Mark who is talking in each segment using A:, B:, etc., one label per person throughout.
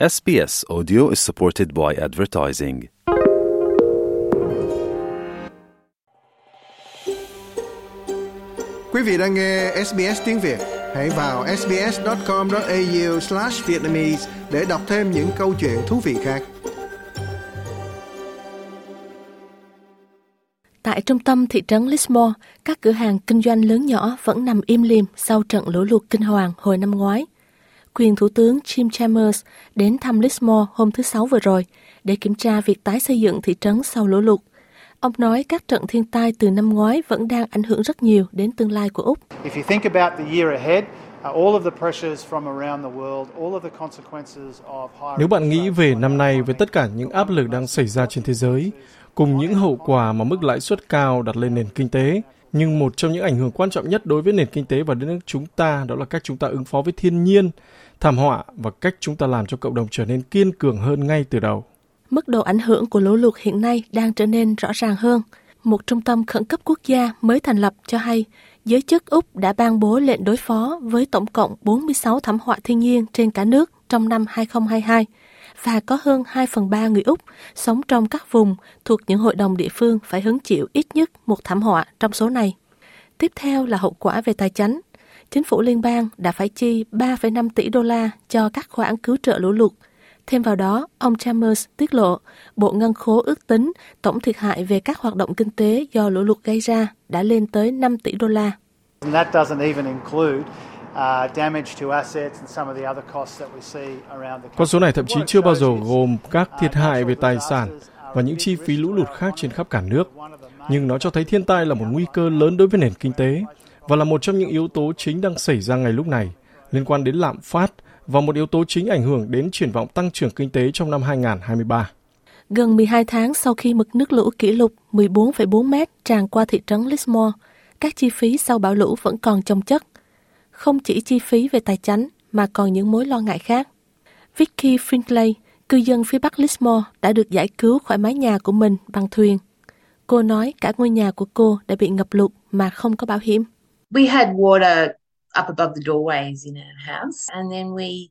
A: SBS Audio is supported by advertising.
B: Quý vị đang nghe SBS tiếng Việt, hãy vào sbs.com.au/vietnamese để đọc thêm những câu chuyện thú vị khác.
C: Tại trung tâm thị trấn Lismore, các cửa hàng kinh doanh lớn nhỏ vẫn nằm im lìm sau trận lũ lụt kinh hoàng hồi năm ngoái quyền Thủ tướng Jim Chalmers đến thăm Lismore hôm thứ Sáu vừa rồi để kiểm tra việc tái xây dựng thị trấn sau lũ lụt. Ông nói các trận thiên tai từ năm ngoái vẫn đang ảnh hưởng rất nhiều đến tương lai của Úc.
D: Nếu bạn nghĩ về năm nay với tất cả những áp lực đang xảy ra trên thế giới, cùng những hậu quả mà mức lãi suất cao đặt lên nền kinh tế, nhưng một trong những ảnh hưởng quan trọng nhất đối với nền kinh tế và đất nước chúng ta đó là cách chúng ta ứng phó với thiên nhiên, thảm họa và cách chúng ta làm cho cộng đồng trở nên kiên cường hơn ngay từ đầu.
C: Mức độ ảnh hưởng của lũ lụt hiện nay đang trở nên rõ ràng hơn. Một trung tâm khẩn cấp quốc gia mới thành lập cho hay giới chức Úc đã ban bố lệnh đối phó với tổng cộng 46 thảm họa thiên nhiên trên cả nước trong năm 2022 và có hơn 2 phần 3 người Úc sống trong các vùng thuộc những hội đồng địa phương phải hứng chịu ít nhất một thảm họa trong số này. Tiếp theo là hậu quả về tài chính. Chính phủ liên bang đã phải chi 3,5 tỷ đô la cho các khoản cứu trợ lũ lụt. Thêm vào đó, ông chambers tiết lộ Bộ Ngân khố ước tính tổng thiệt hại về các hoạt động kinh tế do lũ lụt gây ra đã lên tới 5 tỷ đô la.
D: Con số này thậm chí chưa bao giờ gồm các thiệt hại về tài sản và những chi phí lũ lụt khác trên khắp cả nước. Nhưng nó cho thấy thiên tai là một nguy cơ lớn đối với nền kinh tế và là một trong những yếu tố chính đang xảy ra ngay lúc này liên quan đến lạm phát và một yếu tố chính ảnh hưởng đến triển vọng tăng trưởng kinh tế trong năm 2023.
C: Gần 12 tháng sau khi mực nước lũ kỷ lục 14,4 mét tràn qua thị trấn Lismore, các chi phí sau bão lũ vẫn còn chồng chất. Không chỉ chi phí về tài chính mà còn những mối lo ngại khác. Vicky Finlay, cư dân phía bắc Lismore đã được giải cứu khỏi mái nhà của mình bằng thuyền. Cô nói cả ngôi nhà của cô đã bị ngập lụt mà không có bảo hiểm. We had water up above the doorways in our house and then we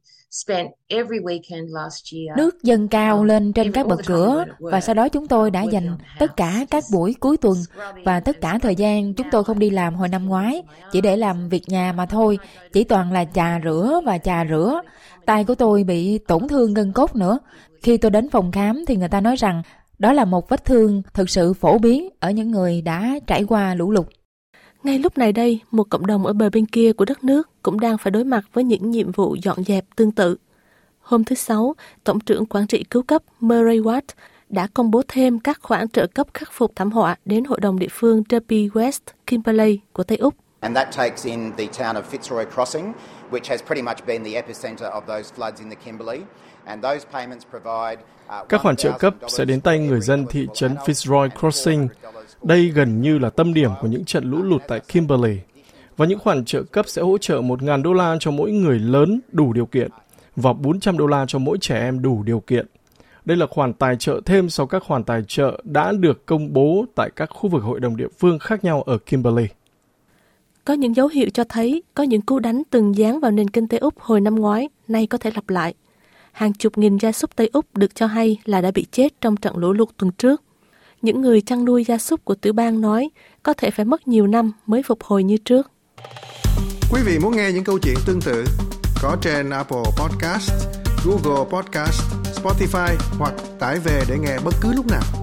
E: Nước dâng cao lên trên các bậc cửa và sau đó chúng tôi đã dành tất cả các buổi cuối tuần và tất cả thời gian chúng tôi không đi làm hồi năm ngoái, chỉ để làm việc nhà mà thôi, chỉ toàn là trà rửa và trà rửa. Tay của tôi bị tổn thương gân cốt nữa. Khi tôi đến phòng khám thì người ta nói rằng đó là một vết thương thực sự phổ biến ở những người đã trải qua lũ lụt.
C: Ngay lúc này đây, một cộng đồng ở bờ bên kia của đất nước cũng đang phải đối mặt với những nhiệm vụ dọn dẹp tương tự. Hôm thứ Sáu, Tổng trưởng Quản trị Cứu cấp Murray Watt đã công bố thêm các khoản trợ cấp khắc phục thảm họa đến Hội đồng địa phương Derby West Kimberley của Tây Úc. And that takes in the town of Fitzroy Crossing, which has pretty much been the epicenter of those floods in the Kimberley.
D: Uh, các khoản trợ cấp sẽ đến tay người dân thị trấn Fitzroy Crossing. Đây gần như là tâm điểm của những trận lũ lụt tại Kimberley. Và những khoản trợ cấp sẽ hỗ trợ 1.000 đô la cho mỗi người lớn đủ điều kiện và 400 đô la cho mỗi trẻ em đủ điều kiện. Đây là khoản tài trợ thêm sau các khoản tài trợ đã được công bố tại các khu vực hội đồng địa phương khác nhau ở Kimberley.
C: Có những dấu hiệu cho thấy có những cú đánh từng dán vào nền kinh tế Úc hồi năm ngoái, nay có thể lặp lại. Hàng chục nghìn gia súc Tây Úc được cho hay là đã bị chết trong trận lũ lụt tuần trước. Những người chăn nuôi gia súc của tiểu bang nói có thể phải mất nhiều năm mới phục hồi như trước.
B: Quý vị muốn nghe những câu chuyện tương tự có trên Apple Podcast, Google Podcast, Spotify hoặc tải về để nghe bất cứ lúc nào.